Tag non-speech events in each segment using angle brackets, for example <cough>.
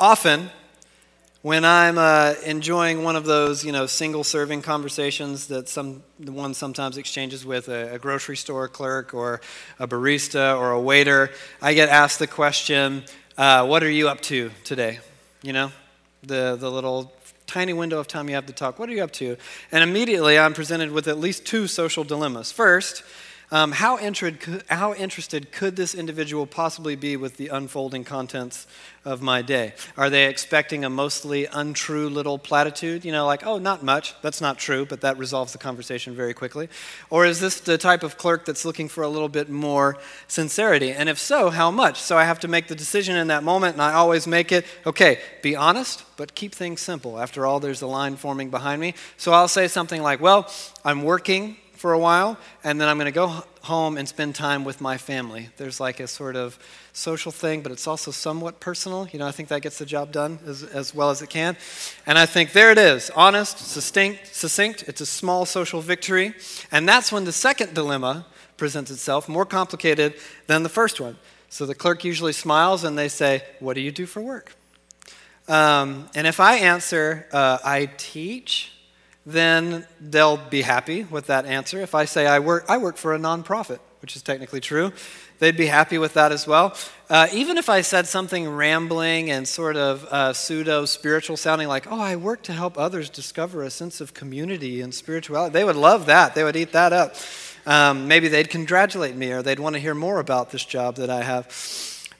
often when I'm uh, enjoying one of those, you know, single serving conversations that some one sometimes exchanges with a, a, grocery store clerk or a barista or a waiter, I get asked the question, uh, "What are you up to today?" You know, the the little tiny window of time you have to talk. What are you up to? And immediately I'm presented with at least two social dilemmas. First, um, how, how interested could this individual possibly be with the unfolding contents of my day? Are they expecting a mostly untrue little platitude? You know, like, oh, not much. That's not true, but that resolves the conversation very quickly. Or is this the type of clerk that's looking for a little bit more sincerity? And if so, how much? So I have to make the decision in that moment, and I always make it okay, be honest, but keep things simple. After all, there's a line forming behind me. So I'll say something like, well, I'm working for a while, and then I'm going to go home and spend time with my family. There's like a sort of social thing, but it's also somewhat personal. You know, I think that gets the job done as, as well as it can. And I think there it is honest, succinct, succinct. It's a small social victory. And that's when the second dilemma presents itself, more complicated than the first one. So the clerk usually smiles and they say, What do you do for work? Um, and if I answer, uh, I teach, then they'll be happy with that answer. If I say I work, I work for a nonprofit, which is technically true, they'd be happy with that as well. Uh, even if I said something rambling and sort of uh, pseudo spiritual sounding, like, oh, I work to help others discover a sense of community and spirituality, they would love that. They would eat that up. Um, maybe they'd congratulate me or they'd want to hear more about this job that I have.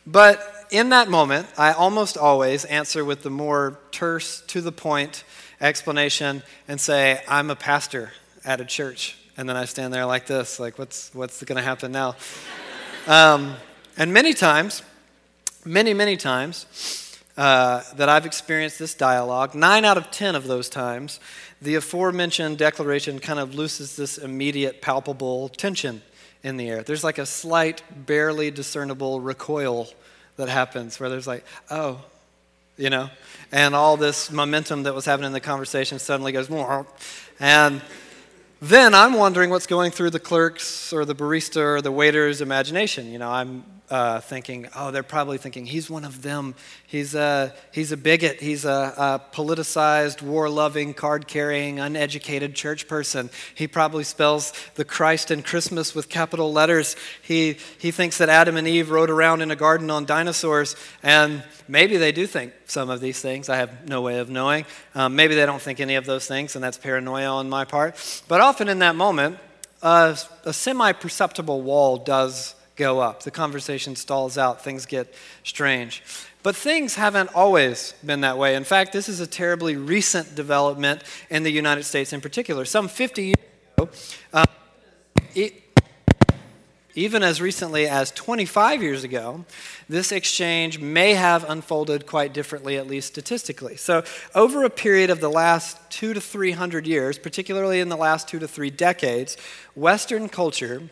But in that moment, I almost always answer with the more terse, to the point, explanation and say, I'm a pastor at a church. And then I stand there like this, like, what's, what's going to happen now? <laughs> um, and many times, many, many times uh, that I've experienced this dialogue, nine out of ten of those times, the aforementioned declaration kind of loses this immediate, palpable tension in the air. There's like a slight, barely discernible recoil that happens where there's like, oh, you know? And all this momentum that was happening in the conversation suddenly goes, more. and then I'm wondering what's going through the clerk's or the barista or the waiter's imagination. You know, I'm uh, thinking, oh, they're probably thinking he's one of them. He's a, he's a bigot. He's a, a politicized, war loving, card carrying, uneducated church person. He probably spells the Christ and Christmas with capital letters. He, he thinks that Adam and Eve rode around in a garden on dinosaurs. And maybe they do think some of these things. I have no way of knowing. Um, maybe they don't think any of those things, and that's paranoia on my part. But often in that moment, uh, a semi perceptible wall does go up. The conversation stalls out, things get strange. But things haven't always been that way. In fact, this is a terribly recent development in the United States in particular. Some 50 years ago, uh, it, even as recently as 25 years ago, this exchange may have unfolded quite differently, at least statistically. So, over a period of the last two to 300 years, particularly in the last two to three decades, Western culture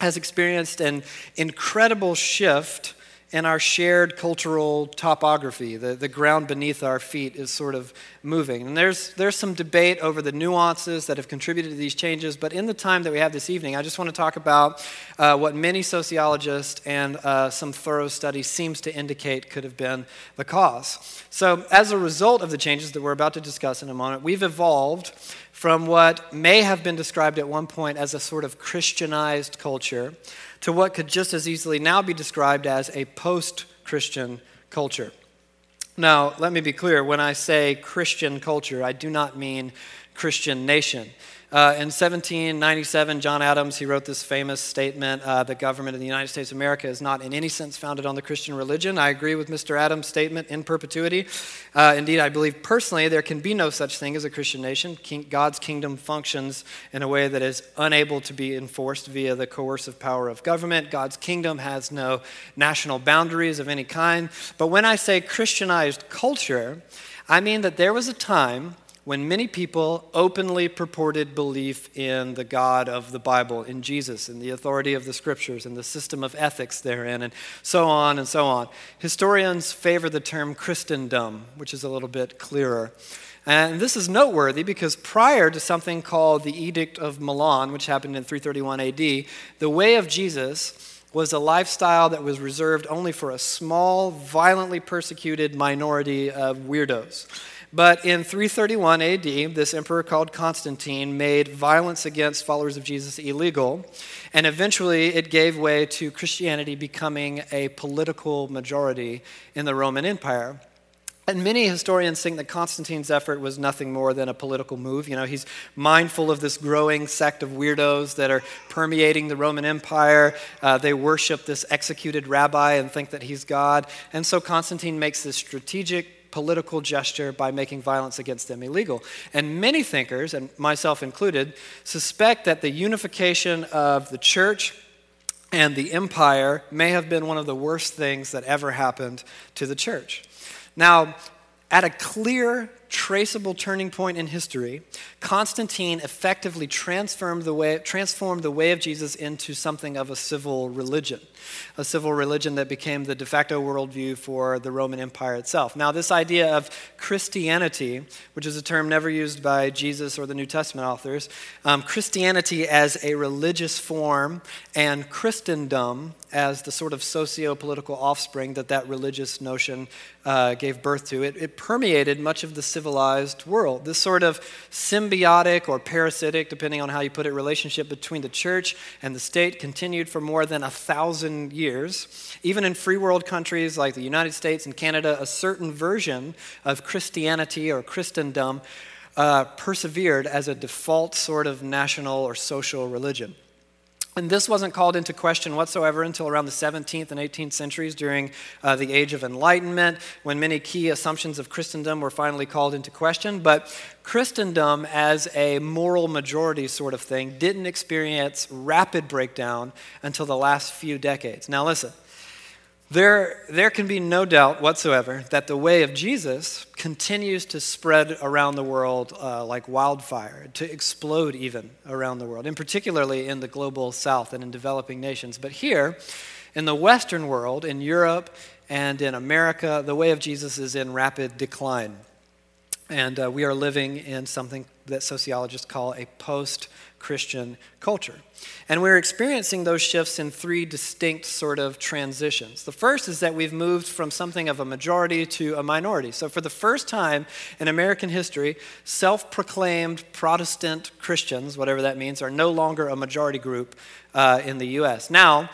has experienced an incredible shift in our shared cultural topography. The, the ground beneath our feet is sort of moving. And there's, there's some debate over the nuances that have contributed to these changes, but in the time that we have this evening, I just want to talk about uh, what many sociologists and uh, some thorough study seems to indicate could have been the cause. So, as a result of the changes that we're about to discuss in a moment, we've evolved from what may have been described at one point as a sort of Christianized culture to what could just as easily now be described as a post Christian culture. Now, let me be clear when I say Christian culture, I do not mean Christian nation. Uh, in 1797, John Adams, he wrote this famous statement, uh, the government of the United States of America is not in any sense founded on the Christian religion. I agree with Mr. Adams' statement in perpetuity. Uh, indeed, I believe personally there can be no such thing as a Christian nation. King, God's kingdom functions in a way that is unable to be enforced via the coercive power of government. God's kingdom has no national boundaries of any kind. But when I say Christianized culture, I mean that there was a time when many people openly purported belief in the God of the Bible, in Jesus, in the authority of the scriptures, and the system of ethics therein, and so on and so on. Historians favor the term Christendom, which is a little bit clearer. And this is noteworthy because prior to something called the Edict of Milan, which happened in 331 AD, the way of Jesus was a lifestyle that was reserved only for a small, violently persecuted minority of weirdos. But in 331 AD, this emperor called Constantine made violence against followers of Jesus illegal, and eventually it gave way to Christianity becoming a political majority in the Roman Empire. And many historians think that Constantine's effort was nothing more than a political move. You know, he's mindful of this growing sect of weirdos that are permeating the Roman Empire. Uh, they worship this executed rabbi and think that he's God. And so Constantine makes this strategic political gesture by making violence against them illegal. And many thinkers, and myself included, suspect that the unification of the church and the empire may have been one of the worst things that ever happened to the church. Now, at a clear, traceable turning point in history, Constantine effectively transformed the way, transformed the way of Jesus into something of a civil religion a civil religion that became the de facto worldview for the Roman Empire itself. Now, this idea of Christianity, which is a term never used by Jesus or the New Testament authors, um, Christianity as a religious form and Christendom as the sort of socio political offspring that that religious notion uh, gave birth to, it, it permeated much of the civilized world. This sort of symbiotic or parasitic, depending on how you put it, relationship between the church and the state continued for more than a thousand years. Even in free world countries like the United States and Canada, a certain version of Christianity or Christendom uh, persevered as a default sort of national or social religion. And this wasn't called into question whatsoever until around the 17th and 18th centuries during uh, the Age of Enlightenment, when many key assumptions of Christendom were finally called into question. But Christendom, as a moral majority sort of thing, didn't experience rapid breakdown until the last few decades. Now, listen, there, there can be no doubt whatsoever that the way of Jesus continues to spread around the world uh, like wildfire, to explode even around the world, and particularly in the global south and in developing nations. But here, in the Western world, in Europe and in America, the way of Jesus is in rapid decline. And uh, we are living in something that sociologists call a post Christian culture. And we're experiencing those shifts in three distinct sort of transitions. The first is that we've moved from something of a majority to a minority. So, for the first time in American history, self proclaimed Protestant Christians, whatever that means, are no longer a majority group uh, in the U.S. Now,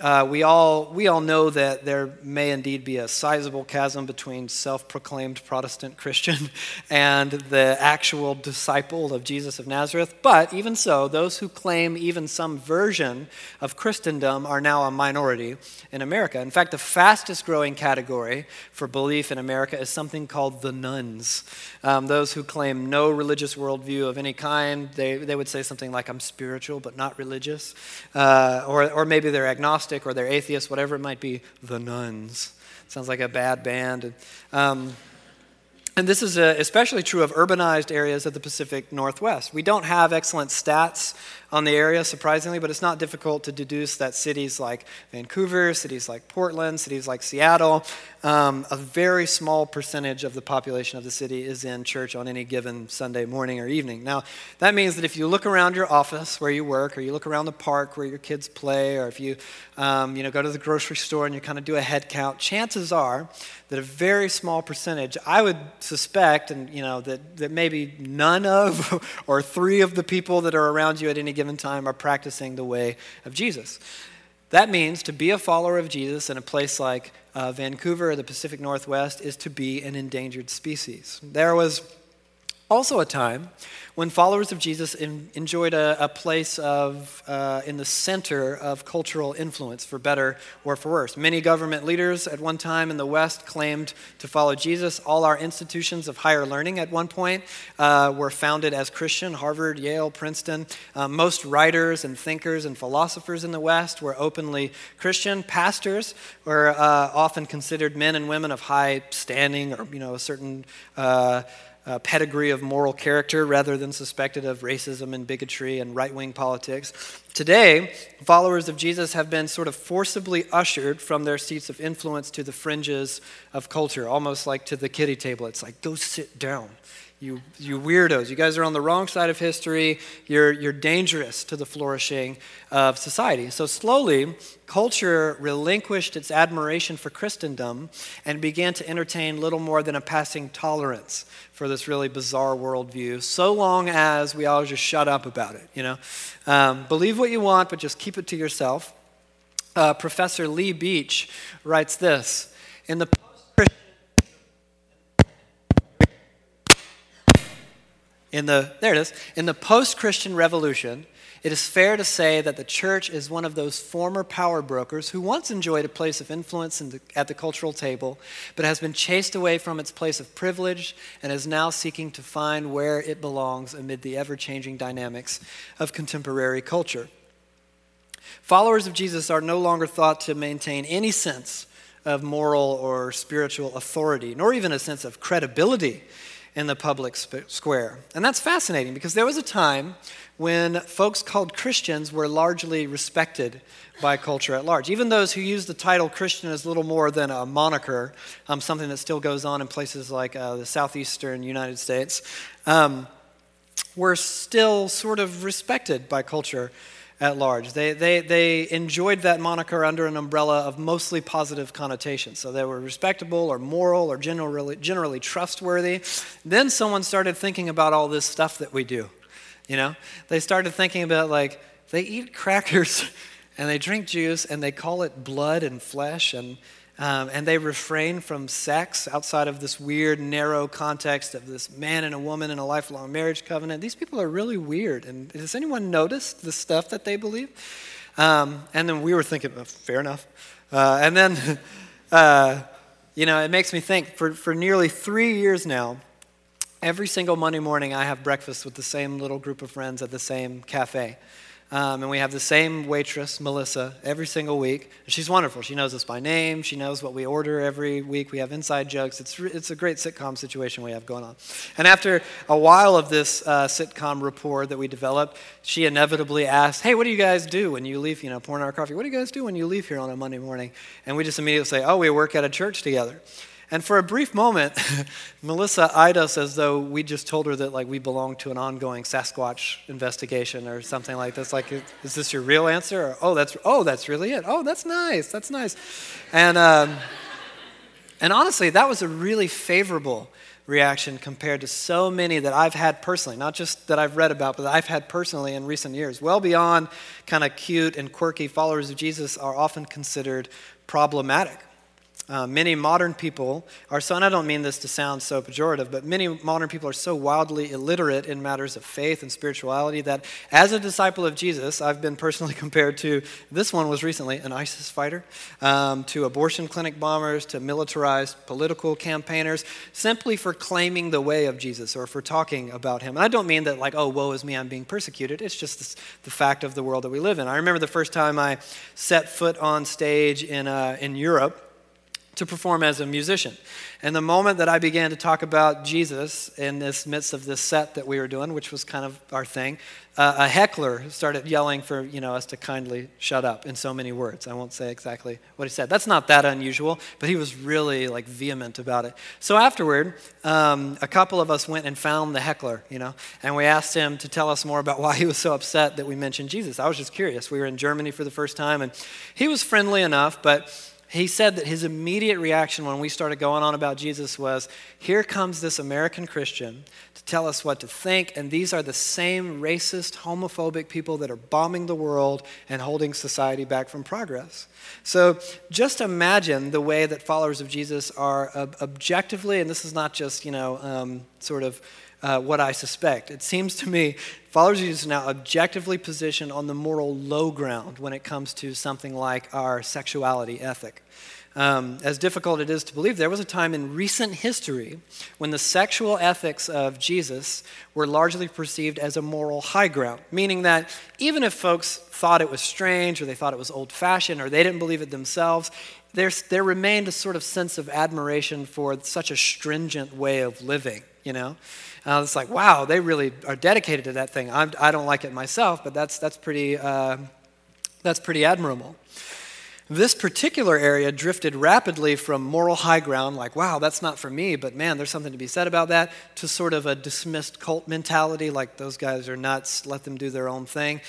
uh, we, all, we all know that there may indeed be a sizable chasm between self proclaimed Protestant Christian <laughs> and the actual disciple of Jesus of Nazareth. But even so, those who claim even some version of Christendom are now a minority in America. In fact, the fastest growing category for belief in America is something called the nones. Um, those who claim no religious worldview of any kind, they, they would say something like, I'm spiritual but not religious. Uh, or, or maybe they're agnostic agnostic or they're atheists, whatever it might be, the nones. Sounds like a bad band. Um, and this is uh, especially true of urbanized areas of the Pacific Northwest. We don't have excellent stats on the area, surprisingly, but it's not difficult to deduce that cities like Vancouver, cities like Portland, cities like Seattle, um, a very small percentage of the population of the city is in church on any given Sunday morning or evening. Now, that means that if you look around your office where you work, or you look around the park where your kids play, or if you, um, you know, go to the grocery store and you kind of do a head count, chances are that a very small percentage, I would suspect, and you know, that, that maybe none of <laughs> or three of the people that are around you at any given time are practicing the way of Jesus. That means to be a follower of Jesus in a place like uh, Vancouver or the Pacific Northwest is to be an endangered species. There was also a time when followers of Jesus in, enjoyed a, a, place of, uh, in the center of cultural influence, for better or for worse. Many government leaders at one time in the West claimed to follow Jesus. All our institutions of higher learning at one point uh, were founded as Christian Harvard, Yale, Princeton. Uh, most writers and thinkers and philosophers in the West were openly Christian. Pastors were uh, often considered men and women of high standing or, you know, a certain uh, pedigree of moral character rather than suspected of racism and bigotry and right wing politics. Today, followers of Jesus have been sort of forcibly ushered from their seats of influence to the fringes of culture, almost like to the kiddie table. It's like, go sit down. You, you weirdos, you guys are on the wrong side of history. You're, you're dangerous to the flourishing of society. So, slowly, culture relinquished its admiration for Christendom and began to entertain little more than a passing tolerance for this really bizarre worldview, so long as we all just shut up about it. You know, um, believe what you want, but just keep it to yourself. Uh, Professor Lee Beach writes this in the In the, there it is. In the post Christian revolution, it is fair to say that the church is one of those former power brokers who once enjoyed a place of influence the, at the cultural table, but has been chased away from its place of privilege and is now seeking to find where it belongs amid the ever changing dynamics of contemporary culture. Followers of Jesus are no longer thought to maintain any sense of moral or spiritual authority, nor even a sense of credibility in the public sp- square. And that's fascinating because there was a time when folks called Christians were largely respected by culture at large. Even those who use the title Christian as little more than a moniker, um, something that still goes on in places like uh, the southeastern United States, um, were still sort of respected by culture at large. They, they, they enjoyed that moniker under an umbrella of mostly positive connotations. So they were respectable or moral or generally, generally trustworthy. Then someone started thinking about all this stuff that we do. You know, they started thinking about like, they eat crackers <laughs> and they drink juice and they call it blood and flesh and um, and they refrain from sex outside of this weird, narrow context of this man and a woman in a lifelong marriage covenant. These people are really weird. And has anyone noticed the stuff that they believe? Um, and then we were thinking, oh, fair enough. Uh, and then, <laughs> uh, you know, it makes me think for, for nearly three years now, every single Monday morning, I have breakfast with the same little group of friends at the same cafe. Um, and we have the same waitress, Melissa, every single week. She's wonderful. She knows us by name. She knows what we order every week. We have inside jokes. It's, it's a great sitcom situation we have going on. And after a while of this uh, sitcom rapport that we developed, she inevitably asked, Hey, what do you guys do when you leave, you know, pouring our coffee? What do you guys do when you leave here on a Monday morning? And we just immediately say, Oh, we work at a church together. And for a brief moment, <laughs> Melissa eyed us as though we just told her that like we belong to an ongoing Sasquatch investigation or something like this. Like, is this your real answer? Or, oh, that's oh, that's really it. Oh, that's nice. That's nice. And um, and honestly, that was a really favorable reaction compared to so many that I've had personally, not just that I've read about, but that I've had personally in recent years. Well beyond kind of cute and quirky followers of Jesus are often considered problematic. Uh, many modern people are so, and I don't mean this to sound so pejorative, but many modern people are so wildly illiterate in matters of faith and spirituality that as a disciple of Jesus, I've been personally <laughs> compared to this one was recently an ISIS fighter, um, to abortion clinic bombers, to militarized political campaigners, simply for claiming the way of Jesus or for talking about him. And I don't mean that, like, oh, woe is me, I'm being persecuted. It's just this, the fact of the world that we live in. I remember the first time I set foot on stage in, uh, in Europe to perform as a musician. And the moment that I began to talk about Jesus in this midst of this set that we were doing, which was kind of our thing, uh, a heckler started yelling for you know us to kindly shut up in so many words. I won't say exactly what he said. That's not that unusual, but he was really like vehement about it. So afterward, um, a couple of us went and found the heckler, you know, and we asked him to tell us more about why he was so upset that we mentioned Jesus. I was just curious. We were in Germany for the first time, and he was friendly enough, but he said that his immediate reaction when we started going on about Jesus was here comes this American Christian to tell us what to think, and these are the same racist, homophobic people that are bombing the world and holding society back from progress. So just imagine the way that followers of Jesus are objectively, and this is not just, you know, um, sort of uh, what I suspect. It seems to me followers of Jesus are now objectively positioned on the moral low ground when it comes to something like our sexuality ethic. Um, as difficult it is to believe, there was a time in recent history when the sexual ethics of Jesus were largely perceived as a moral high ground, meaning that even if folks thought it was strange or they thought it was old fashioned or they didn't believe it themselves, there's, there remained a sort of sense of admiration for such a stringent way of living, you know? Uh, it's like, wow, they really are dedicated to that thing. I'm, I do not like it myself, but that's, that's, pretty, uh, that's pretty admirable. This particular area drifted rapidly from moral high ground, like, wow, that's not for me, but man, there's something to be said about that, to sort of a dismissed cult mentality, like those guys are nuts, let them do their own thing.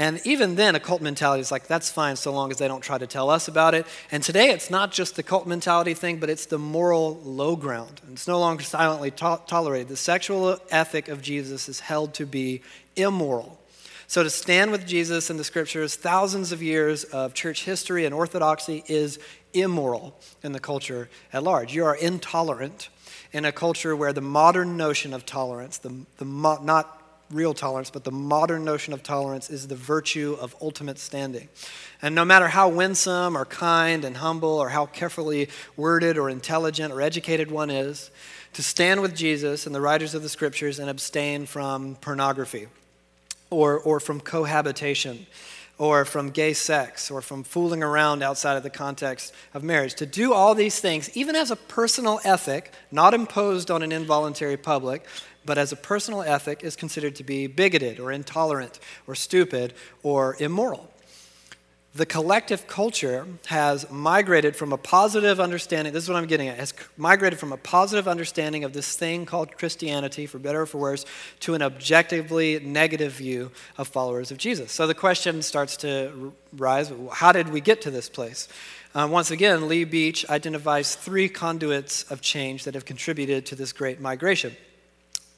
And even then, a cult mentality is like, that's fine so long as they don't try to tell us about it. And today, it's not just the cult mentality thing, but it's the moral low ground. And it's no longer silently to- tolerated. The sexual ethic of Jesus is held to be immoral. So, to stand with Jesus in the scriptures, thousands of years of church history and orthodoxy is immoral in the culture at large. You are intolerant in a culture where the modern notion of tolerance, the, the mo- not real tolerance, but the modern notion of tolerance is the virtue of ultimate standing. And no matter how winsome or kind and humble or how carefully worded or intelligent or educated one is, to stand with Jesus and the writers of the scriptures and abstain from pornography or, or from cohabitation or from gay sex or from fooling around outside of the context of marriage. To do all these things, even as a personal ethic, not imposed on an involuntary public, but as a personal ethic, is considered to be bigoted or intolerant or stupid or immoral the collective culture has migrated from a positive understanding, this is what I'm getting at, has migrated from a positive understanding of this thing called Christianity, for better or for worse, to an objectively negative view of followers of Jesus. So the question starts to rise how did we get to this place? Uh, once again, Lee Beach identifies three conduits of change that have contributed to this great migration.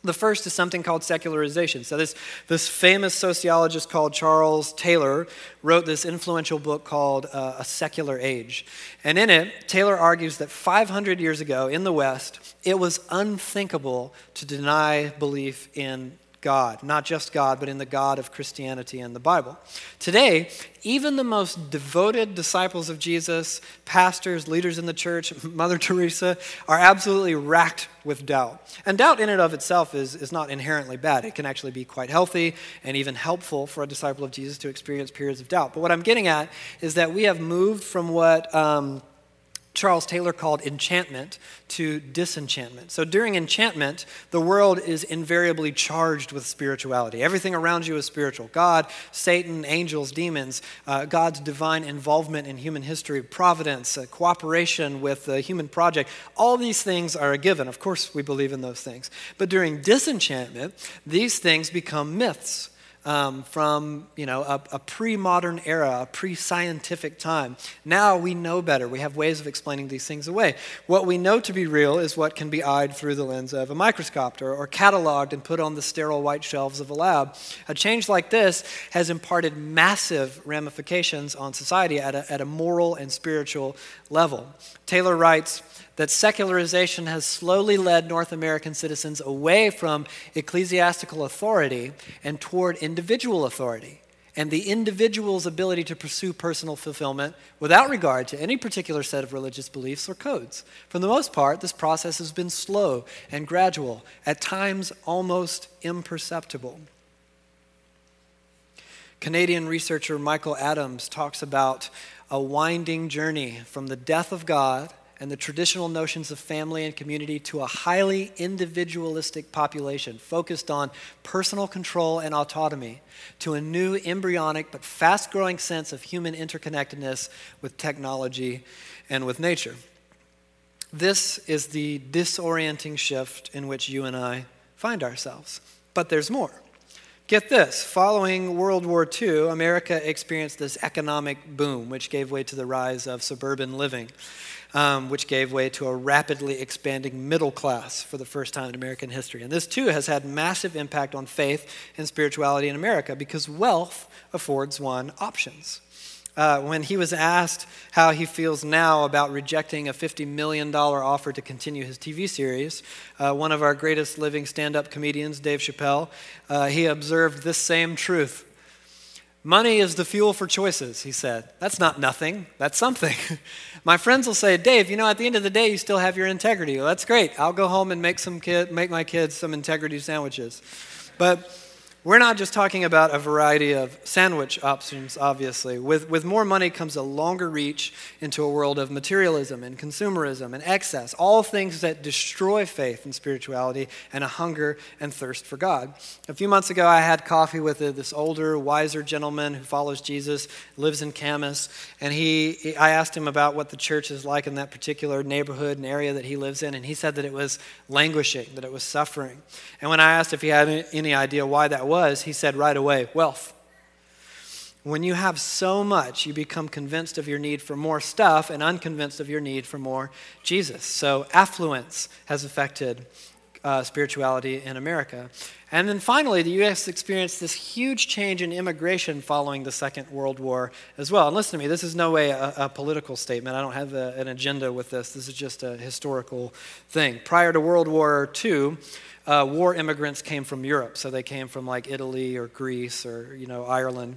The first is something called secularization. So, this, this famous sociologist called Charles Taylor wrote this influential book called uh, A Secular Age. And in it, Taylor argues that 500 years ago in the West, it was unthinkable to deny belief in God, not just God, but in the God of Christianity and the Bible. Today, even the most devoted disciples of Jesus, pastors, leaders in the church, <laughs> Mother Teresa, are absolutely racked with doubt. And doubt in and of itself is, is not inherently bad. It can actually be quite healthy and even helpful for a disciple of Jesus to experience periods of doubt. But what I'm getting at is that we have moved from what. Um, Charles Taylor called enchantment to disenchantment. So during enchantment, the world is invariably charged with spirituality. Everything around you is spiritual God, Satan, angels, demons, uh, God's divine involvement in human history, providence, uh, cooperation with the human project. All these things are a given. Of course, we believe in those things. But during disenchantment, these things become myths um, from you know a, a pre-modern era, a pre-scientific time. Now we know better. We have ways of explaining these things away. What we know to be real is what can be eyed through the lens of a microscope or, or cataloged and put on the sterile white shelves of a lab. A change like this has imparted massive ramifications on society at a, at a moral and spiritual level. Taylor writes that secularization has slowly led North American citizens away from ecclesiastical authority and toward individual authority and the individual's ability to pursue personal fulfillment without regard to any particular set of religious beliefs or codes. For the most part, this process has been slow and gradual, at times almost imperceptible. Canadian researcher Michael Adams talks about a winding journey from the death of God and the traditional notions of family and community to a highly individualistic population focused on personal control and autonomy, to a new embryonic but fast growing sense of human interconnectedness with technology and with nature. This is the disorienting shift in which you and I find ourselves. But there's more. Get this following World War II, America experienced this economic boom, which gave way to the rise of suburban living um, which gave way to a rapidly expanding middle class for the first time in American history. And this, too, has had massive impact on faith and spirituality in America because wealth affords one options. Uh, when he was asked how he feels now about rejecting a $50 million offer to continue his TV series, uh, one of our greatest living stand up comedians, Dave Chappelle, uh, he observed this same truth Money is the fuel for choices, he said. That's not nothing, that's something. <laughs> My friends will say, Dave, you know, at the end of the day, you still have your integrity. Well, that's great. I'll go home and make, some kid, make my kids some integrity sandwiches. But we're not just talking about a variety of sandwich options, obviously. With, with more money comes a longer reach into a world of materialism and consumerism and excess, all things that destroy faith and spirituality and a hunger and thirst for God. A few months ago, I had coffee with this older, wiser gentleman who follows Jesus, lives in Camas, and he, I asked him about what the church is like in that particular neighborhood and area that he lives in, and he said that it was languishing, that it was suffering. And when I asked if he had any idea why that he said right away, wealth. When you have so much, you become convinced of your need for more stuff and unconvinced of your need for more Jesus. So, affluence has affected uh, spirituality in America. And then finally, the U.S. experienced this huge change in immigration following the Second World War as well. And listen to me, this is no way a, a political statement. I don't have a, an agenda with this. This is just a historical thing. Prior to World War II, uh, war immigrants came from Europe. So they came from like Italy or Greece or, you know, Ireland.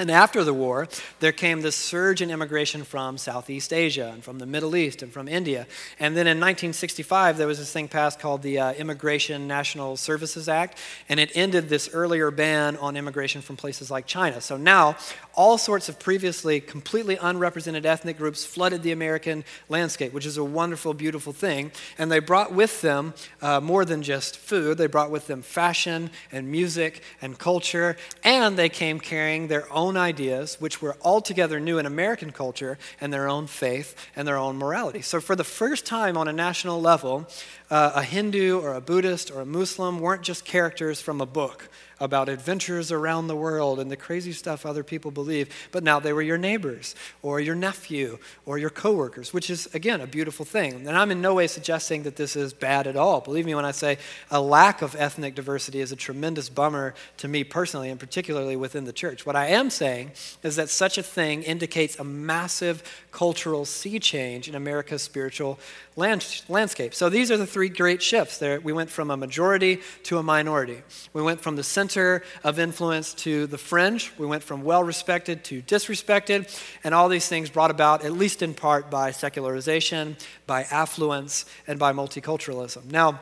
And after the war, there came this surge in immigration from Southeast Asia and from the Middle East and from India. And then in 1965, there was this thing passed called the uh, Immigration National Services Act, and it ended this earlier ban on immigration from places like China. So now, all sorts of previously completely unrepresented ethnic groups flooded the American landscape, which is a wonderful, beautiful thing. And they brought with them uh, more than just food, they brought with them fashion and music and culture, and they came carrying their own own ideas, which were altogether new in American culture, and their own faith and their own morality. So, for the first time on a national level, uh, a Hindu or a Buddhist or a Muslim weren't just characters from a book about adventures around the world and the crazy stuff other people believe, but now they were your neighbors or your nephew or your coworkers, which is, again, a beautiful thing. And I'm in no way suggesting that this is bad at all. Believe me when I say a lack of ethnic diversity is a tremendous bummer to me personally, and particularly within the church. What I am saying is that such a thing indicates a massive cultural sea change in America's spiritual land, landscape. So these are the three great shifts. There, we went from a majority to a minority. We went from the center of influence to the fringe. We went from well respected to disrespected. And all these things brought about, at least in part, by secularization, by affluence, and by multiculturalism. Now,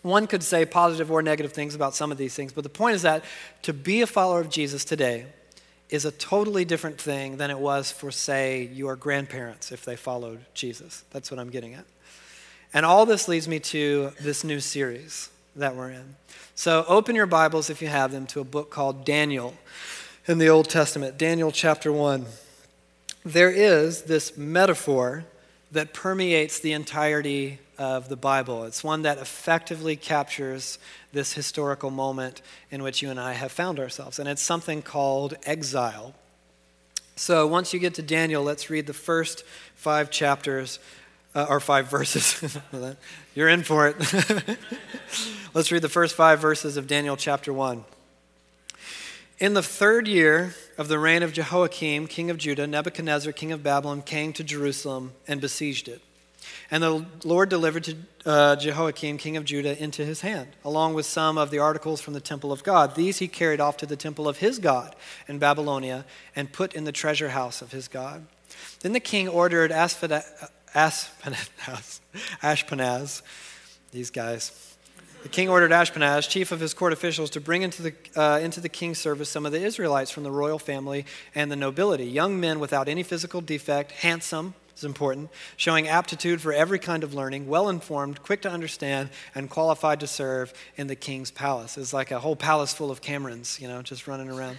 one could say positive or negative things about some of these things, but the point is that to be a follower of Jesus today is a totally different thing than it was for, say, your grandparents if they followed Jesus. That's what I'm getting at. And all this leads me to this new series that we're in. So open your Bibles, if you have them, to a book called Daniel in the Old Testament, Daniel chapter 1. There is this metaphor that permeates the entirety of the Bible. It's one that effectively captures this historical moment in which you and I have found ourselves, and it's something called exile. So once you get to Daniel, let's read the first five chapters uh, or five verses. <laughs> You're in for it. <laughs> Let's read the first five verses of Daniel chapter 1. In the third year of the reign of Jehoiakim, king of Judah, Nebuchadnezzar, king of Babylon, came to Jerusalem and besieged it. And the Lord delivered to, uh, Jehoiakim, king of Judah, into his hand, along with some of the articles from the temple of God. These he carried off to the temple of his God in Babylonia and put in the treasure house of his God. Then the king ordered Asphada- Ashpenaz, Ashpenaz, these guys. The king ordered Ashpenaz, chief of his court officials, to bring into the, uh, into the king's service some of the Israelites from the royal family and the nobility, young men without any physical defect, handsome, is important, showing aptitude for every kind of learning, well informed, quick to understand, and qualified to serve in the king's palace. It's like a whole palace full of Camerons, you know, just running around.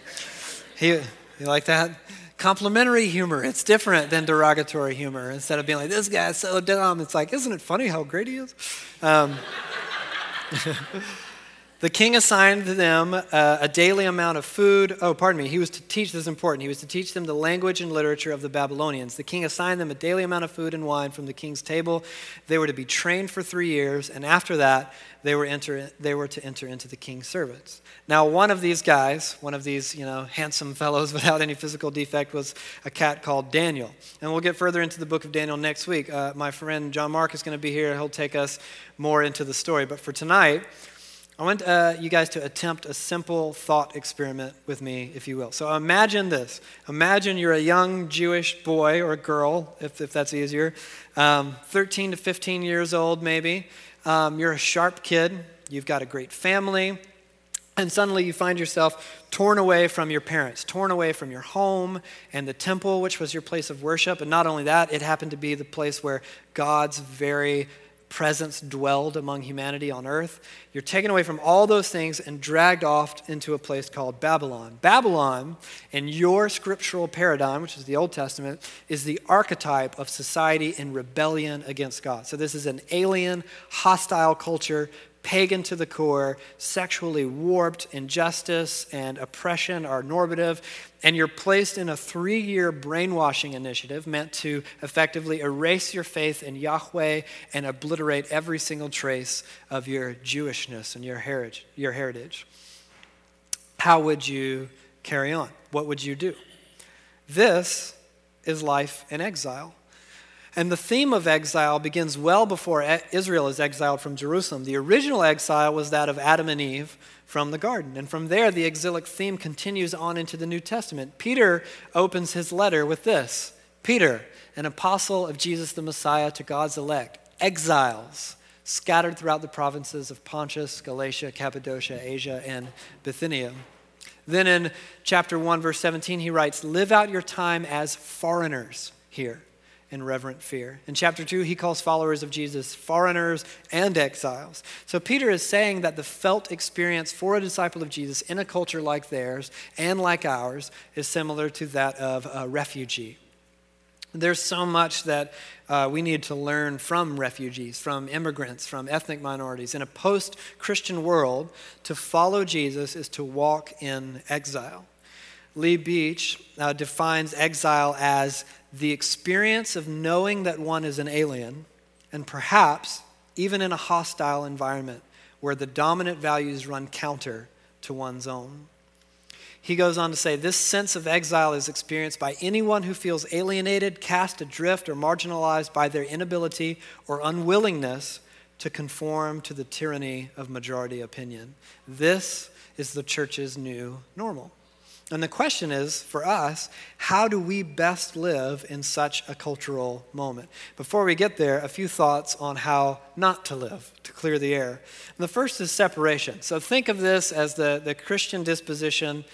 He, you like that? Complimentary humor. It's different than derogatory humor. Instead of being like, this guy's so dumb, it's like, isn't it funny how great he is? Um, <laughs> the king assigned them uh, a daily amount of food. Oh, pardon me. He was to teach, this is important. He was to teach them the language and literature of the Babylonians. The king assigned them a daily amount of food and wine from the king's table. They were to be trained for three years, and after that, they were, enter, they were to enter into the king's service. Now, one of these guys, one of these, you know, handsome fellows <laughs> without any physical defect, was a cat called Daniel. And we'll get further into the book of Daniel next week. Uh, my friend John Mark is going to be here. He'll take us more into the story. But for tonight, I want uh, you guys to attempt a simple thought experiment with me, if you will. So imagine this. Imagine you're a young Jewish boy or girl, if, if that's easier, um, 13 to 15 years old, maybe. Um, you're a sharp kid. You've got a great family. And suddenly you find yourself torn away from your parents, torn away from your home and the temple, which was your place of worship. And not only that, it happened to be the place where God's very presence dwelled among humanity on earth. You're taken away from all those things and dragged off into a place called Babylon. Babylon, in your scriptural paradigm, which is the Old Testament, is the archetype of society in rebellion against God. So this is an alien, hostile culture pagan to the core, sexually warped, injustice and oppression are normative, and you're placed in a three year brainwashing initiative meant to effectively erase your faith in Yahweh and obliterate every single trace of your Jewishness and your heritage. Your heritage. How would you carry on? What would you do? This is life in exile. And the theme of exile begins well before Israel is exiled from Jerusalem. The original exile was that of Adam and Eve from the garden. And from there, the exilic theme continues on into the New Testament. Peter opens his letter with this Peter, an apostle of Jesus the Messiah to God's elect, exiles scattered throughout the provinces of Pontus, Galatia, Cappadocia, Asia, and Bithynia. Then in chapter 1, verse 17, he writes, Live out your time as foreigners here in reverent fear. In chapter 2, he calls followers of Jesus foreigners and exiles. So Peter is saying that the felt experience for a disciple of Jesus in a culture like theirs and like ours is similar to that of a refugee. There's so much that uh, we need to learn from refugees, from immigrants, from ethnic minorities. In a post Christian world, to follow Jesus is to walk in exile. Lee Beach uh, defines exile as the experience of knowing that one is an alien, and perhaps even in a hostile environment where the dominant values run counter to one's own. He goes on to say this sense of exile is experienced by anyone who feels alienated, cast adrift, or marginalized by their inability or unwillingness to conform to the tyranny of majority opinion. This is the church's new normal. And the question is for us, how do we best live in such a cultural moment? Before we get there, a few thoughts on how not to live, to clear the air. And the first is separation. So think of this as the, the Christian disposition.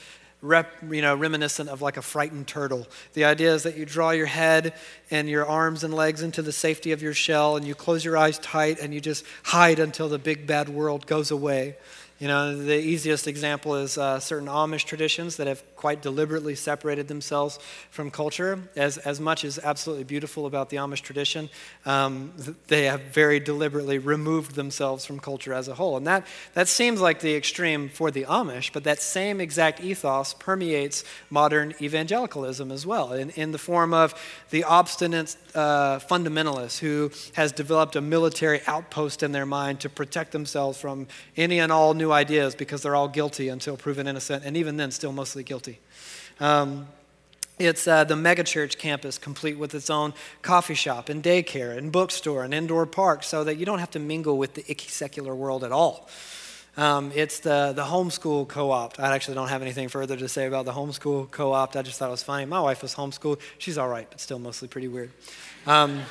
Rep, you know, reminiscent of like a frightened turtle. The idea is that you draw your head and your arms and legs into the safety of your shell, and you close your eyes tight, and you just hide until the big bad world goes away. You know, the easiest example is uh, certain Amish traditions that have quite deliberately separated themselves from culture. As, as much as absolutely beautiful about the Amish tradition, um, they have very deliberately removed themselves from culture as a whole. And that, that seems like the extreme for the Amish, but that same exact ethos permeates modern evangelicalism as well, in, in the form of the obstinate uh, fundamentalist who has developed a military outpost in their mind to protect themselves from any and all new new ideas because they're all guilty until proven innocent, and even then, still mostly guilty. Um, it's uh, the megachurch campus, complete with its own coffee shop and daycare and bookstore and indoor park, so that you don't have to mingle with the icky secular world at all. Um, it's the, the homeschool co op. I actually don't have anything further to say about the homeschool co op. I just thought it was funny. My wife was homeschooled. She's all right, but still mostly pretty weird. Um,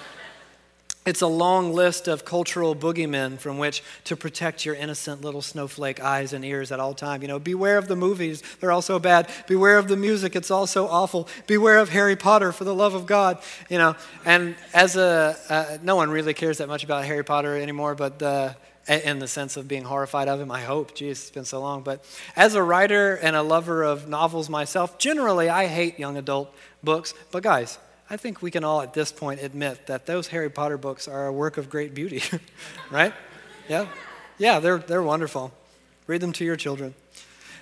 it's a long list of cultural boogeymen from which to protect your innocent little snowflake eyes and ears at all time. You know, beware of the movies, they're also bad. Beware of the music, it's all so awful. Beware of Harry Potter, for the love of God. You know, and as a, uh, no one really cares that much about Harry Potter anymore, but the, in the sense of being horrified of him, I hope. Geez, it's been so long. But as a writer and a lover of novels myself, generally I hate young adult books. But guys, I think we can all at this point admit that those Harry Potter books are a work of great beauty, <laughs> right? Yeah? Yeah, they're, they're wonderful. Read them to your children.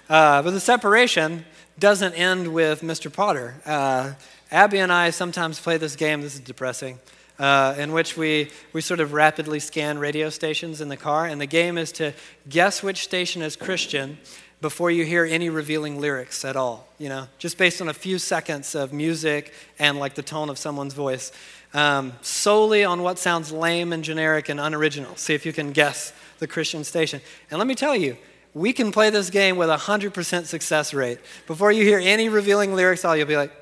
Uh, but the separation doesn't end with Mr. Potter. Uh, Abby and I sometimes play this game, this is depressing, uh, in which we, we sort of rapidly scan radio stations in the car, and the game is to guess which station is Christian before you hear any revealing lyrics at all, you know, just based on a few seconds of music and like the tone of someone's voice, um, solely on what sounds lame and generic and unoriginal. See if you can guess the Christian station. And let me tell you, we can play this game with a 100% success rate. Before you hear any revealing lyrics, at all you'll be like,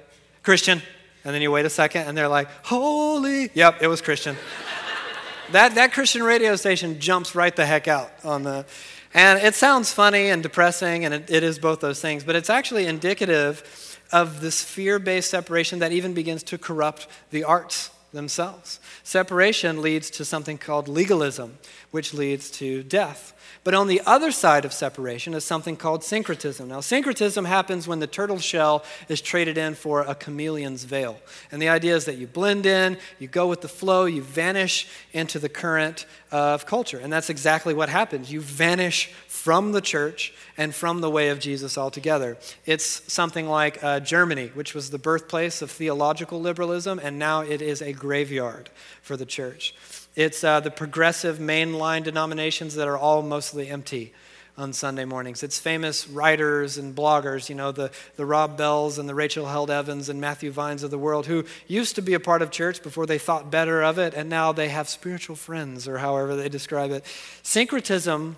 Christian. And then you wait a second and they're like, holy. Yep, it was Christian. <laughs> that, that Christian radio station jumps right the heck out on the. And it sounds funny and depressing, and it, it is both those things, but it's actually indicative of this fear based separation that even begins to corrupt the arts themselves. Separation leads to something called legalism, which leads to death. But on the other side of separation is something called syncretism. Now, syncretism happens when the turtle shell is traded in for a chameleon's veil. And the idea is that you blend in, you go with the flow, you vanish into the current of culture. And that's exactly what happens. You vanish from the church and from the way of Jesus altogether. It's something like uh, Germany, which was the birthplace of theological liberalism, and now it is a graveyard for the church. It's uh, the progressive mainline denominations that are all mostly empty on Sunday mornings. It's famous writers and bloggers, you know, the, the Rob Bells and the Rachel Held Evans and Matthew Vines of the world, who used to be a part of church before they thought better of it, and now they have spiritual friends, or however they describe it. Syncretism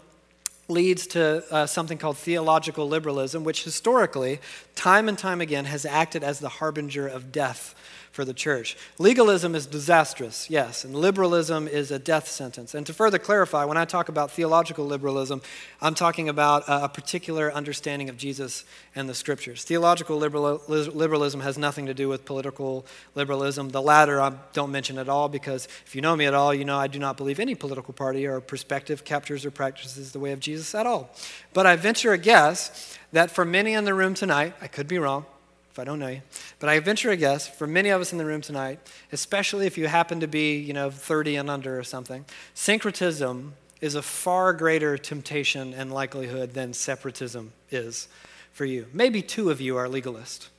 leads to uh, something called theological liberalism, which historically, time and time again, has acted as the harbinger of death for the church. Legalism is disastrous, yes, and liberalism is a death sentence. And to further clarify, when I talk about theological liberalism, I'm talking about a particular understanding of Jesus and the scriptures. Theological liberalism has nothing to do with political liberalism. The latter I don't mention at all because if you know me at all, you know I do not believe any political party or perspective captures or practices the way of Jesus at all. But I venture a guess that for many in the room tonight, I could be wrong, if I don't know you. But I venture a guess for many of us in the room tonight, especially if you happen to be, you know, 30 and under or something, syncretism is a far greater temptation and likelihood than separatism is for you. Maybe two of you are legalist.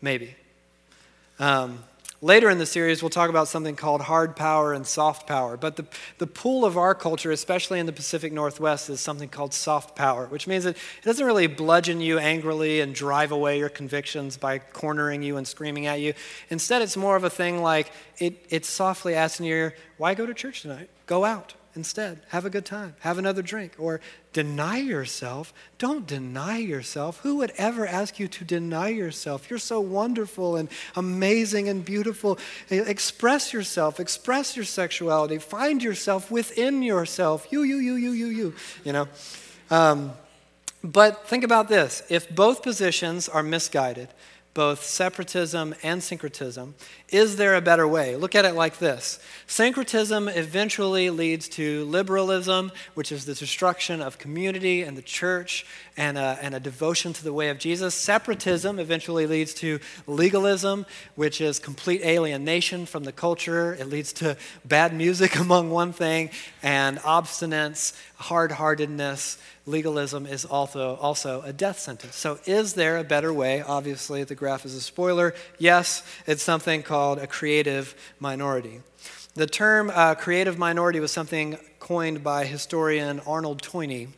Maybe. Um, Later in the series, we'll talk about something called hard power and soft power. But the, the pool of our culture, especially in the Pacific Northwest, is something called soft power, which means that it doesn't really bludgeon you angrily and drive away your convictions by cornering you and screaming at you. Instead, it's more of a thing like it, it's softly asking you, why go to church tonight? Go out instead. Have a good time. Have another drink. Or deny yourself. Don't deny yourself. Who would ever ask you to deny yourself? You're so wonderful and amazing and beautiful. Express yourself. Express your sexuality. Find yourself within yourself. You, you, you, you, you, you. You know? Um, but think about this if both positions are misguided, both separatism and syncretism. Is there a better way? Look at it like this Syncretism eventually leads to liberalism, which is the destruction of community and the church and a, and a devotion to the way of Jesus. Separatism eventually leads to legalism, which is complete alienation from the culture. It leads to bad music, <laughs> among one thing, and obstinance, hard heartedness legalism is also, also a death sentence. So, is there a better way? Obviously, the graph is a spoiler. Yes, it's something called a creative minority. The term uh, creative minority was something coined by historian Arnold Toynbee.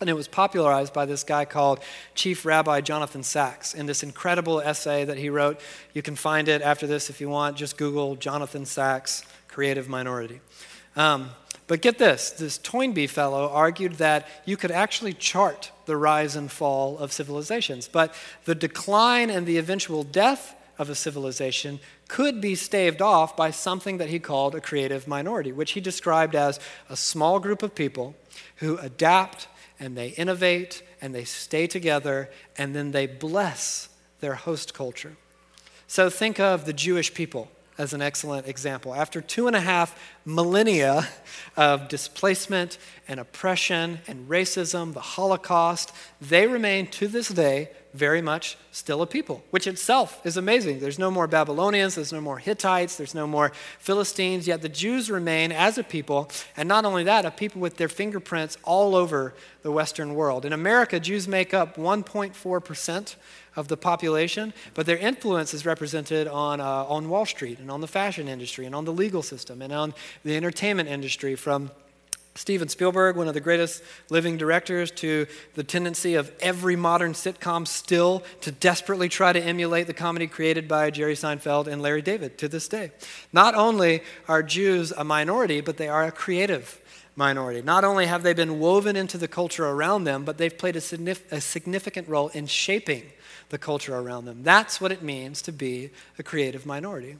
And it was popularized by this guy called Chief Rabbi Jonathan Sacks in this incredible essay that he wrote. You can find it after this if you want. Just Google Jonathan Sacks, Creative Minority. Um, but get this this Toynbee fellow argued that you could actually chart the rise and fall of civilizations, but the decline and the eventual death of a civilization could be staved off by something that he called a creative minority, which he described as a small group of people who adapt and they innovate and they stay together and then they bless their host culture. So think of the Jewish people as an excellent example. After two and a half millennia of displacement and oppression and racism, the Holocaust, they remain to this day very much still a people, which itself is amazing. There's no more Babylonians, there's no more Hittites, there's no more Philistines, yet the Jews remain as a people, and not only that, a people with their fingerprints all over the Western world. In America, Jews make up 1.4% of the population, but their influence is represented on, uh, on Wall Street and on the fashion industry and on the legal system and on the entertainment industry from Steven Spielberg, one of the greatest living directors, to the tendency of every modern sitcom still to desperately try to emulate the comedy created by Jerry Seinfeld and Larry David to this day. Not only are Jews a minority, but they are a creative minority. Not only have they been woven into the culture around them, but they've played a, significant role in shaping the culture around them. That's what it means to be a creative minority.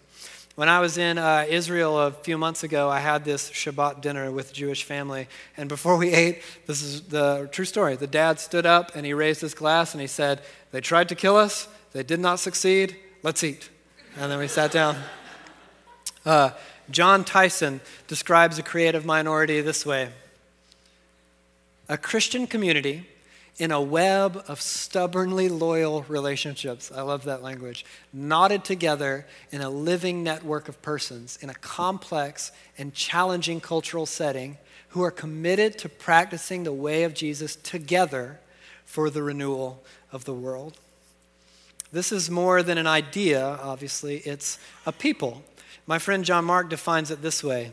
When I was in uh, Israel a few months ago, I had this Shabbat dinner with a Jewish family. And before we <laughs> ate, this is the true story. The dad stood up and he raised his glass and he said, They tried to kill us, they did not succeed, let's eat. And then we sat down. Uh, Jon Tyson describes a creative minority this way a Christian community in a web of stubbornly loyal relationships. I love that language. Knotted together in a living network of persons in a complex and challenging cultural setting who are committed to practicing the way of Jesus together for the renewal of the world. This is more than an idea, obviously, it's a people. My friend John Mark defines it this way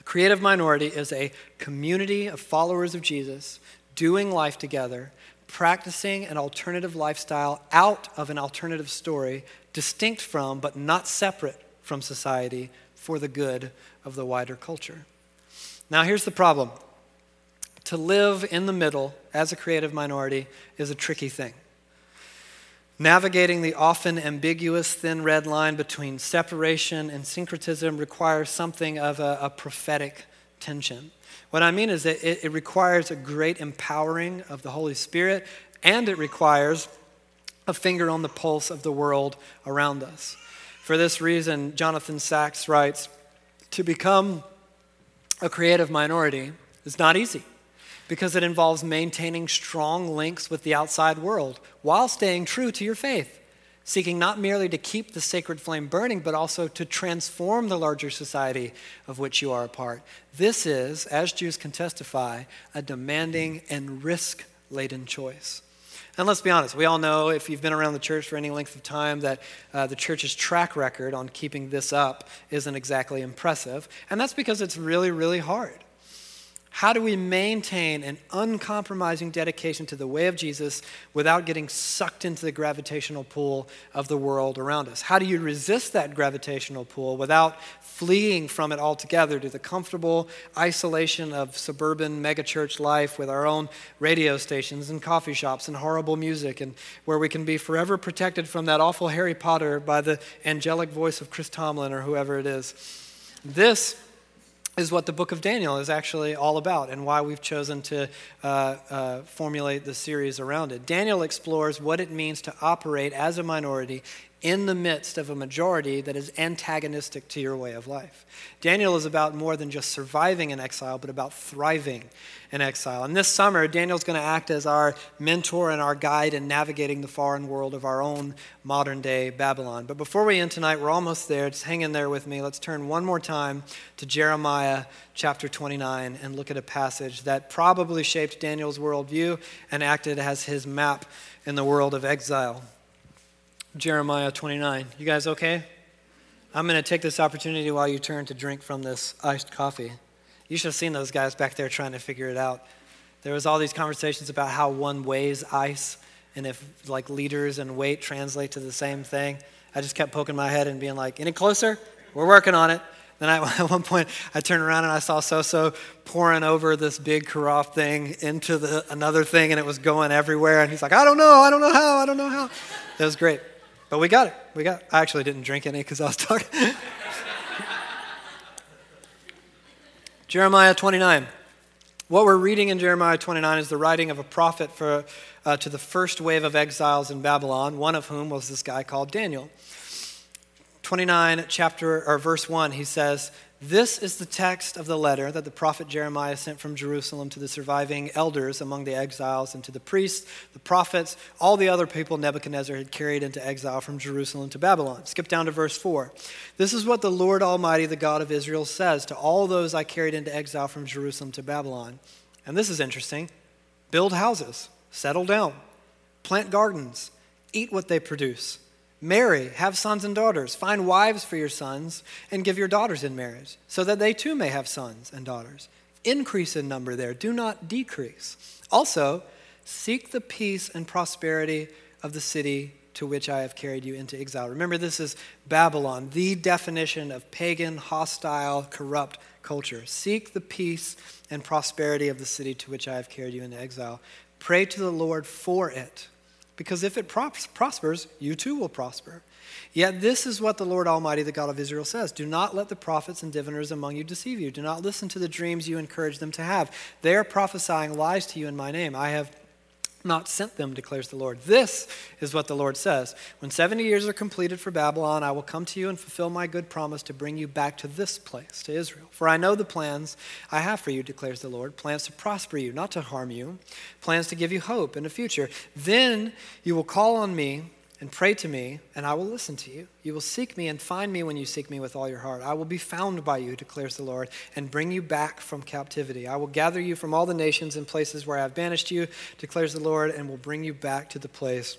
a creative minority is a community of followers of Jesus doing life together, practicing an alternative lifestyle out of an alternative story, distinct from but not separate from society for the good of the wider culture. Now, here's the problem to live in the middle as a creative minority is a tricky thing. Navigating the often ambiguous thin red line between separation and syncretism requires something of a, a prophetic tension. What I mean is that it, it requires a great empowering of the Holy Spirit, and it requires a finger on the pulse of the world around us. For this reason, Jonathan Sacks writes To become a creative minority is not easy because it involves maintaining strong links with the outside world while staying true to your faith seeking not merely to keep the sacred flame burning, but also to transform the larger society of which you are a part. This is, as Jews can testify, a demanding and risk laden choice. And let's be honest, we all know if you've been around the church for any length of time that uh, the church's track record on keeping this up isn't exactly impressive. And that's because it's really, really hard. How do we maintain an uncompromising dedication to the way of Jesus without getting sucked into the gravitational pull of the world around us? How do you resist that gravitational pull without fleeing from it altogether to the comfortable isolation of suburban megachurch life with our own radio stations and coffee shops and horrible music and where we can be forever protected from that awful Harry Potter by the angelic voice of Chris Tomlin or whoever it is? This is what the book of Daniel is actually all about and why we've chosen to uh, uh, formulate the series around it. Daniel explores what it means to operate as a minority in the midst of a majority that is antagonistic to your way of life. Daniel is about more than just surviving in exile, but about thriving in exile. And this summer, Daniel's going to act as our mentor and our guide in navigating the foreign world of our own modern day Babylon. But before we end tonight, we're almost there. Just hang in there with me. Let's turn one more time to Jeremiah chapter 29 and look at a passage that probably shaped Daniel's worldview and acted as his map in the world of exile. Jeremiah 29. You guys okay? I'm going to take this opportunity while you turn to drink from this iced coffee. You should have seen those guys back there trying to figure it out. There was all these conversations about how one weighs ice and if like liters and weight translate to the same thing. I just kept poking my head and being like, "Any closer? We're working on it." Then I, <laughs> at one point, I turned around and I saw Soso pouring over this big carafe thing into the, another thing, and it was going everywhere. And he's like, "I don't know, I don't know how, I don't know how." It was great. But we got it. We got. I actually didn't drink any because I was talking. <laughs> Jeremiah 29. What we're reading in Jeremiah 29 is the writing of a prophet for, uh, to the first wave of exiles in Babylon, one of whom was this guy called Daniel. 29, chapter or verse 1, he says, this is the text of the letter that the prophet Jeremiah sent from Jerusalem to the surviving elders among the exiles and to the priests, the prophets, all the other people Nebuchadnezzar had carried into exile from Jerusalem to Babylon. Skip down to verse 4. This is what the Lord Almighty, the God of Israel, says to all those I carried into exile from Jerusalem to Babylon. And this is interesting build houses, settle down, plant gardens, eat what they produce Marry, have sons and daughters, find wives for your sons, and give your daughters in marriage, so that they too may have sons and daughters. Increase in number there, do not decrease. Also, seek the peace and prosperity of the city to which I have carried you into exile. Remember, this is Babylon, the definition of pagan, hostile, corrupt culture. Seek the peace and prosperity of the city to which I have carried you into exile. Pray to the Lord for it because if it prospers, you too will prosper. Yet this is what the Lord Almighty, the God of Israel, says Do not let the prophets and diviners among you deceive you. Do not listen to the dreams you encourage them to have. They are prophesying lies to you in my name. I have not sent them, declares the Lord. This is what the Lord says When 70 years are completed for Babylon, I will come to you and fulfill my good promise to bring you back to this place, to Israel. For I know the plans I have for you, declares the Lord plans to prosper you, not to harm you, plans to give you hope in the future. Then you will call on me and pray to me, and I will listen to you. You will seek me and find me when you seek me with all your heart. I will be found by you, declares the Lord, and bring you back from captivity. I will gather you from all the nations and places where I have banished you, declares the Lord, and will bring you back to the place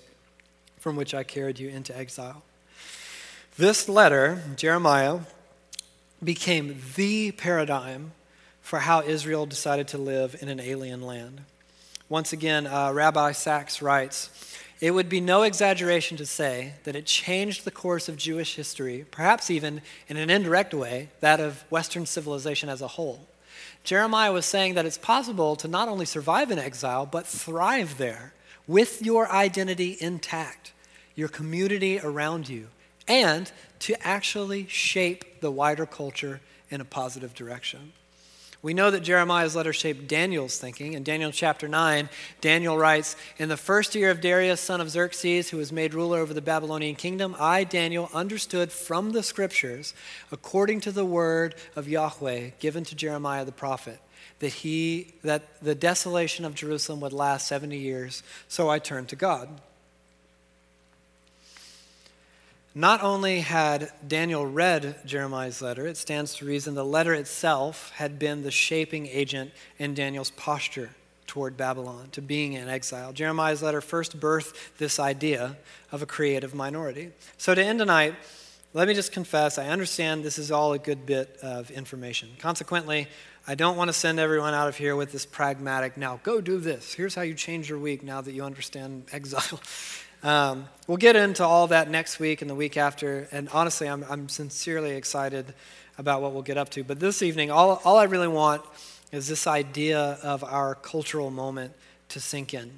from which I carried you into exile. This letter, Jeremiah, became the paradigm for how Israel decided to live in an alien land. Once again, uh, Rabbi Sacks writes, it would be no exaggeration to say that it changed the course of Jewish history, perhaps even in an indirect way, that of Western civilization as a whole. Jeremiah was saying that it's possible to not only survive in exile, but thrive there with your identity intact, your community around you, and to actually shape the wider culture in a positive direction. We know that Jeremiah's letter shaped Daniel's thinking. In Daniel chapter 9, Daniel writes In the first year of Darius, son of Xerxes, who was made ruler over the Babylonian kingdom, I, Daniel, understood from the scriptures, according to the word of Yahweh given to Jeremiah the prophet, that, he, that the desolation of Jerusalem would last 70 years. So I turned to God. Not only had Daniel read Jeremiah's letter, it stands to reason the letter itself had been the shaping agent in Daniel's posture toward Babylon, to being in exile. Jeremiah's letter first birthed this idea of a creative minority. So, to end tonight, let me just confess I understand this is all a good bit of information. Consequently, I don't want to send everyone out of here with this pragmatic, now go do this. Here's how you change your week now that you understand exile. <laughs> Um, we'll get into all that next week and the week after. And honestly, I'm, I'm sincerely excited about what we'll get up to. But this evening, all, all I really want is this idea of our cultural moment to sink in.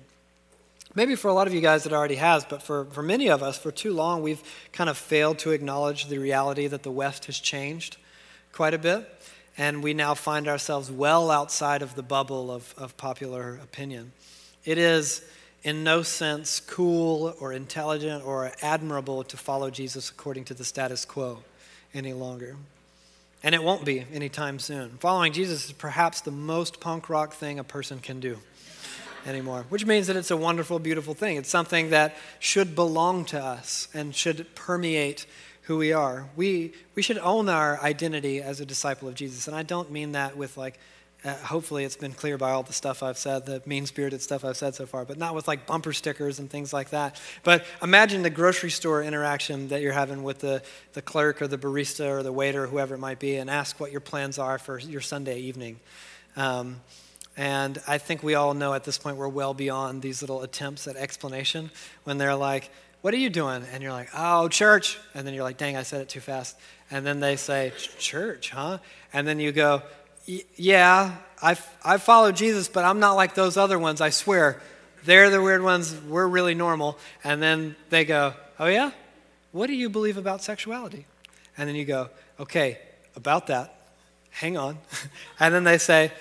Maybe for a lot of you guys it already has, but for, for many of us, for too long, we've kind of failed to acknowledge the reality that the West has changed quite a bit. And we now find ourselves well outside of the bubble of, of popular opinion. It is in no sense cool or intelligent or admirable to follow Jesus according to the status quo any longer. And it won't be anytime soon. Following Jesus is perhaps the most punk rock thing a person can do anymore, which means that it's a wonderful, beautiful thing. It's something that should belong to us and should permeate who we are. We, we should own our identity as a disciple of Jesus. And I don't mean that with like, uh, hopefully, it's been clear by all the stuff I've said, the mean spirited stuff I've said so far, but not with like bumper stickers and things like that. But imagine the grocery store interaction that you're having with the, the clerk or the barista or the waiter, or whoever it might be, and ask what your plans are for your Sunday evening. Um, and I think we all know at this point we're well beyond these little attempts at explanation when they're like, What are you doing? And you're like, Oh, church. And then you're like, Dang, I said it too fast. And then they say, Church, huh? And then you go, yeah, I, I follow Jesus, but I'm not like those other ones, I swear. They're the weird ones, we're really normal. And then they go, oh yeah? What do you believe about sexuality? And then you go, okay, about that, hang on. <laughs> and then they say,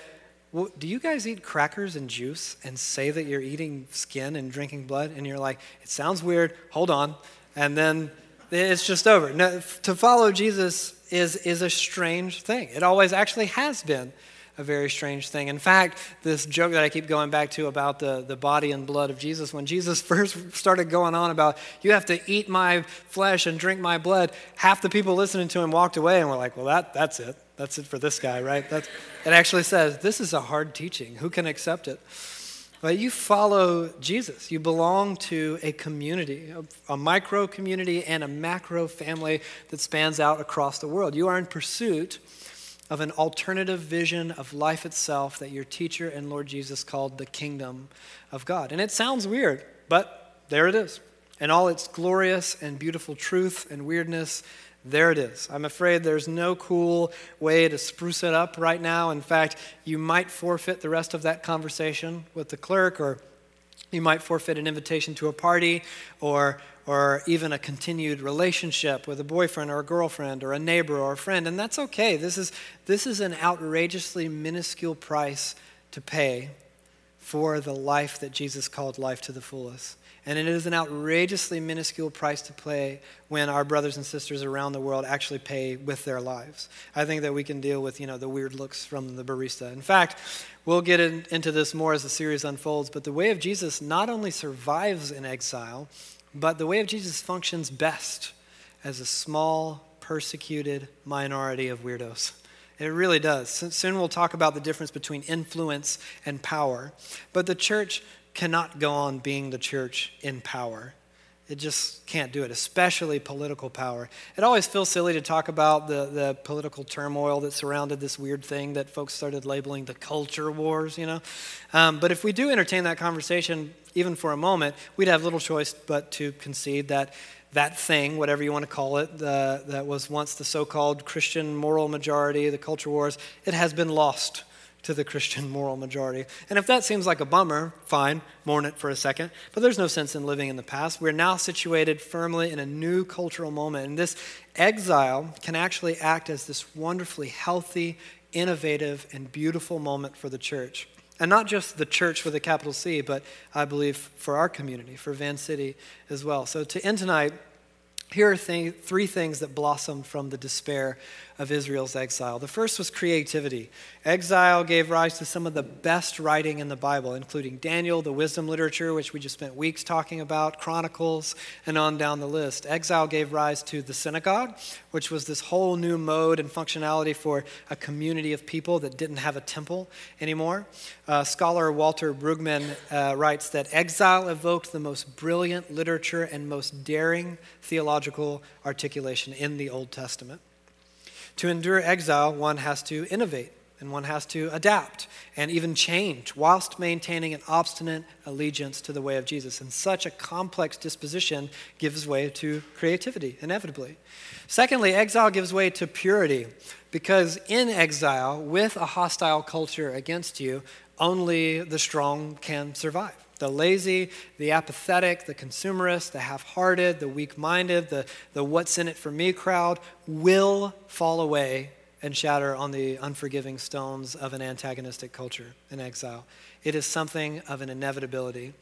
well, do you guys eat crackers and juice and say that you're eating skin and drinking blood? And you're like, it sounds weird, hold on. And then it's just over. No, to follow Jesus is, is a strange thing. It always actually has been a very strange thing. In fact, this joke that I keep going back to about the, the body and blood of Jesus, when Jesus <laughs> first started going on about, you have to eat my flesh and drink my blood, half the people listening to him walked away and were like, well, that, that's it. That's it for this guy, right? That's, it actually says, this is a hard teaching. Who can accept it? But you follow Jesus. You belong to a community, a micro community and a macro family that spans out across the world. You are in pursuit of an alternative vision of life itself that your teacher and Lord Jesus called the kingdom of God. And it sounds weird, but there it is. In all its glorious and beautiful truth and weirdness there it is. I'm afraid there's no cool way to spruce it up right now. In fact, you might forfeit the rest of that conversation with the clerk or You might forfeit an invitation to a party or, or even a continued relationship with a boyfriend or a girlfriend or a neighbor or a friend, and that's okay. This is, this is an outrageously minuscule price to pay for the life that Jesus called life to the fullest. And it is an outrageously minuscule price to pay when our brothers and sisters around the world actually pay with their lives. I think that we can deal with, you know, the weird looks from the barista. In fact, we'll get in, into this more as the series unfolds, but the way of Jesus not only survives in exile, but the way of Jesus functions best as a small, persecuted minority of weirdos. It really does. Soon we'll talk about the difference between influence and power. But the church cannot go on being the church in power. It just can't do it, especially political power. It always feels silly to talk about the, the political turmoil that surrounded this weird thing that folks started labeling the culture wars, you know? Um, but if we do entertain that conversation, even for a moment, we'd have little choice but to concede that that thing, whatever you want to call it, the, that was once the so called Christian moral majority, the culture wars, it has been lost to the Christian moral majority. And if that seems like a bummer, fine, mourn it for a second. But there's no sense in living in the past. We're now situated firmly in a new cultural moment. And this exile can actually act as this wonderfully healthy, innovative, and beautiful moment for the church. And not just the church with a capital C, but I believe for our community, for Van City as well. So to end tonight, here are th- three things that blossomed from the despair of Israel's exile. The first was creativity. Exile gave rise to some of the best writing in the Bible, including Daniel, the wisdom literature, which we just spent weeks talking about, Chronicles, and on down the list. Exile gave rise to the synagogue, which was this whole new mode and functionality for a community of people that didn't have a temple anymore. Uh, scholar Walter Brueggemann uh, writes that exile evoked the most brilliant literature and most daring theological articulation in the Old Testament. To endure exile, one has to innovate and one has to adapt and even change whilst maintaining an obstinate allegiance to the way of Jesus. And such a complex disposition gives way to creativity, inevitably. Secondly, exile gives way to purity because in exile, with a hostile culture against you, only the strong can survive. The lazy, the apathetic, the consumerist, the half hearted, the weak minded, the, the what's in it for me crowd will fall away and shatter on the unforgiving stones of an antagonistic culture in exile. It is something of an inevitability.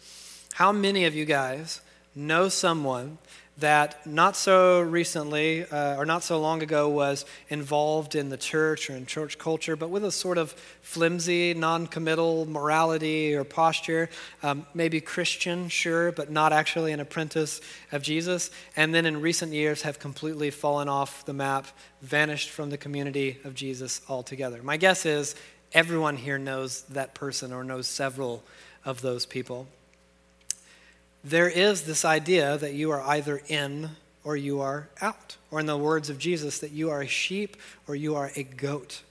How many of you guys know someone that not so recently uh, or not so long ago was involved in the church or in church culture, but with a sort of flimsy, non committal morality or posture. Um, maybe Christian, sure, but not actually an apprentice of Jesus. And then in recent years have completely fallen off the map, vanished from the community of Jesus altogether. My guess is everyone here knows that person or knows several of those people there is this idea that you are either in or you are out. Or, in the words of Jesus, that you are a sheep or you are a goat.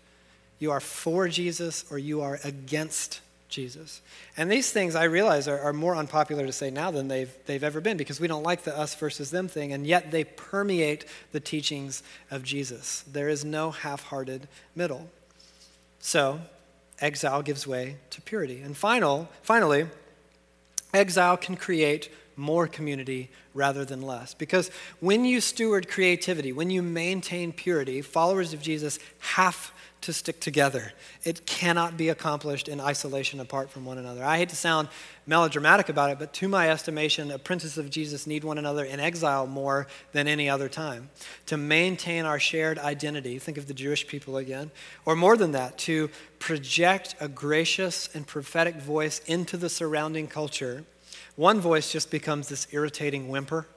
You are for Jesus or you are against Jesus. And these things I realize are, are, more unpopular to say now than they've, they've ever been because we don't like the us versus them thing, and yet they permeate the teachings of Jesus. There is no half hearted middle. So, exile gives way to purity. And final, finally, Exile can create more community rather than less. Because when you steward creativity, when you maintain purity, followers of Jesus have to stick together. It cannot be accomplished in isolation apart from one another. I hate to sound melodramatic about it, but to my estimation, apprentices of Jesus need one another in exile more than any other time. To maintain our shared identity, think of the Jewish people again, or more than that, to project a gracious and prophetic voice into the surrounding culture. One voice just becomes this irritating whimper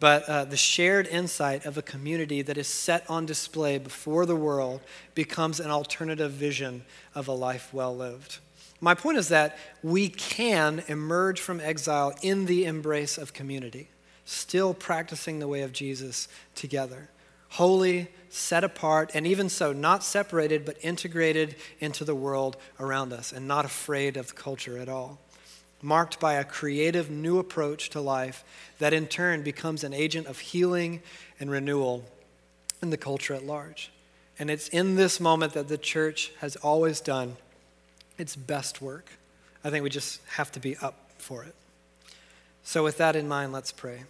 but uh, the shared insight of a community that is set on display before the world becomes an alternative vision of a life well lived. My point is that we can emerge from exile in the embrace of community, still practicing the way of Jesus together. Holy, set apart, and even so, not separated, but integrated into the world around us and not afraid of the culture at all marked by a creative new approach to life that in turn becomes an agent of healing and renewal in the culture at large. And it's in this moment that the church has always done its best work. I think we just have to be up for it. So, with that in mind, let's pray.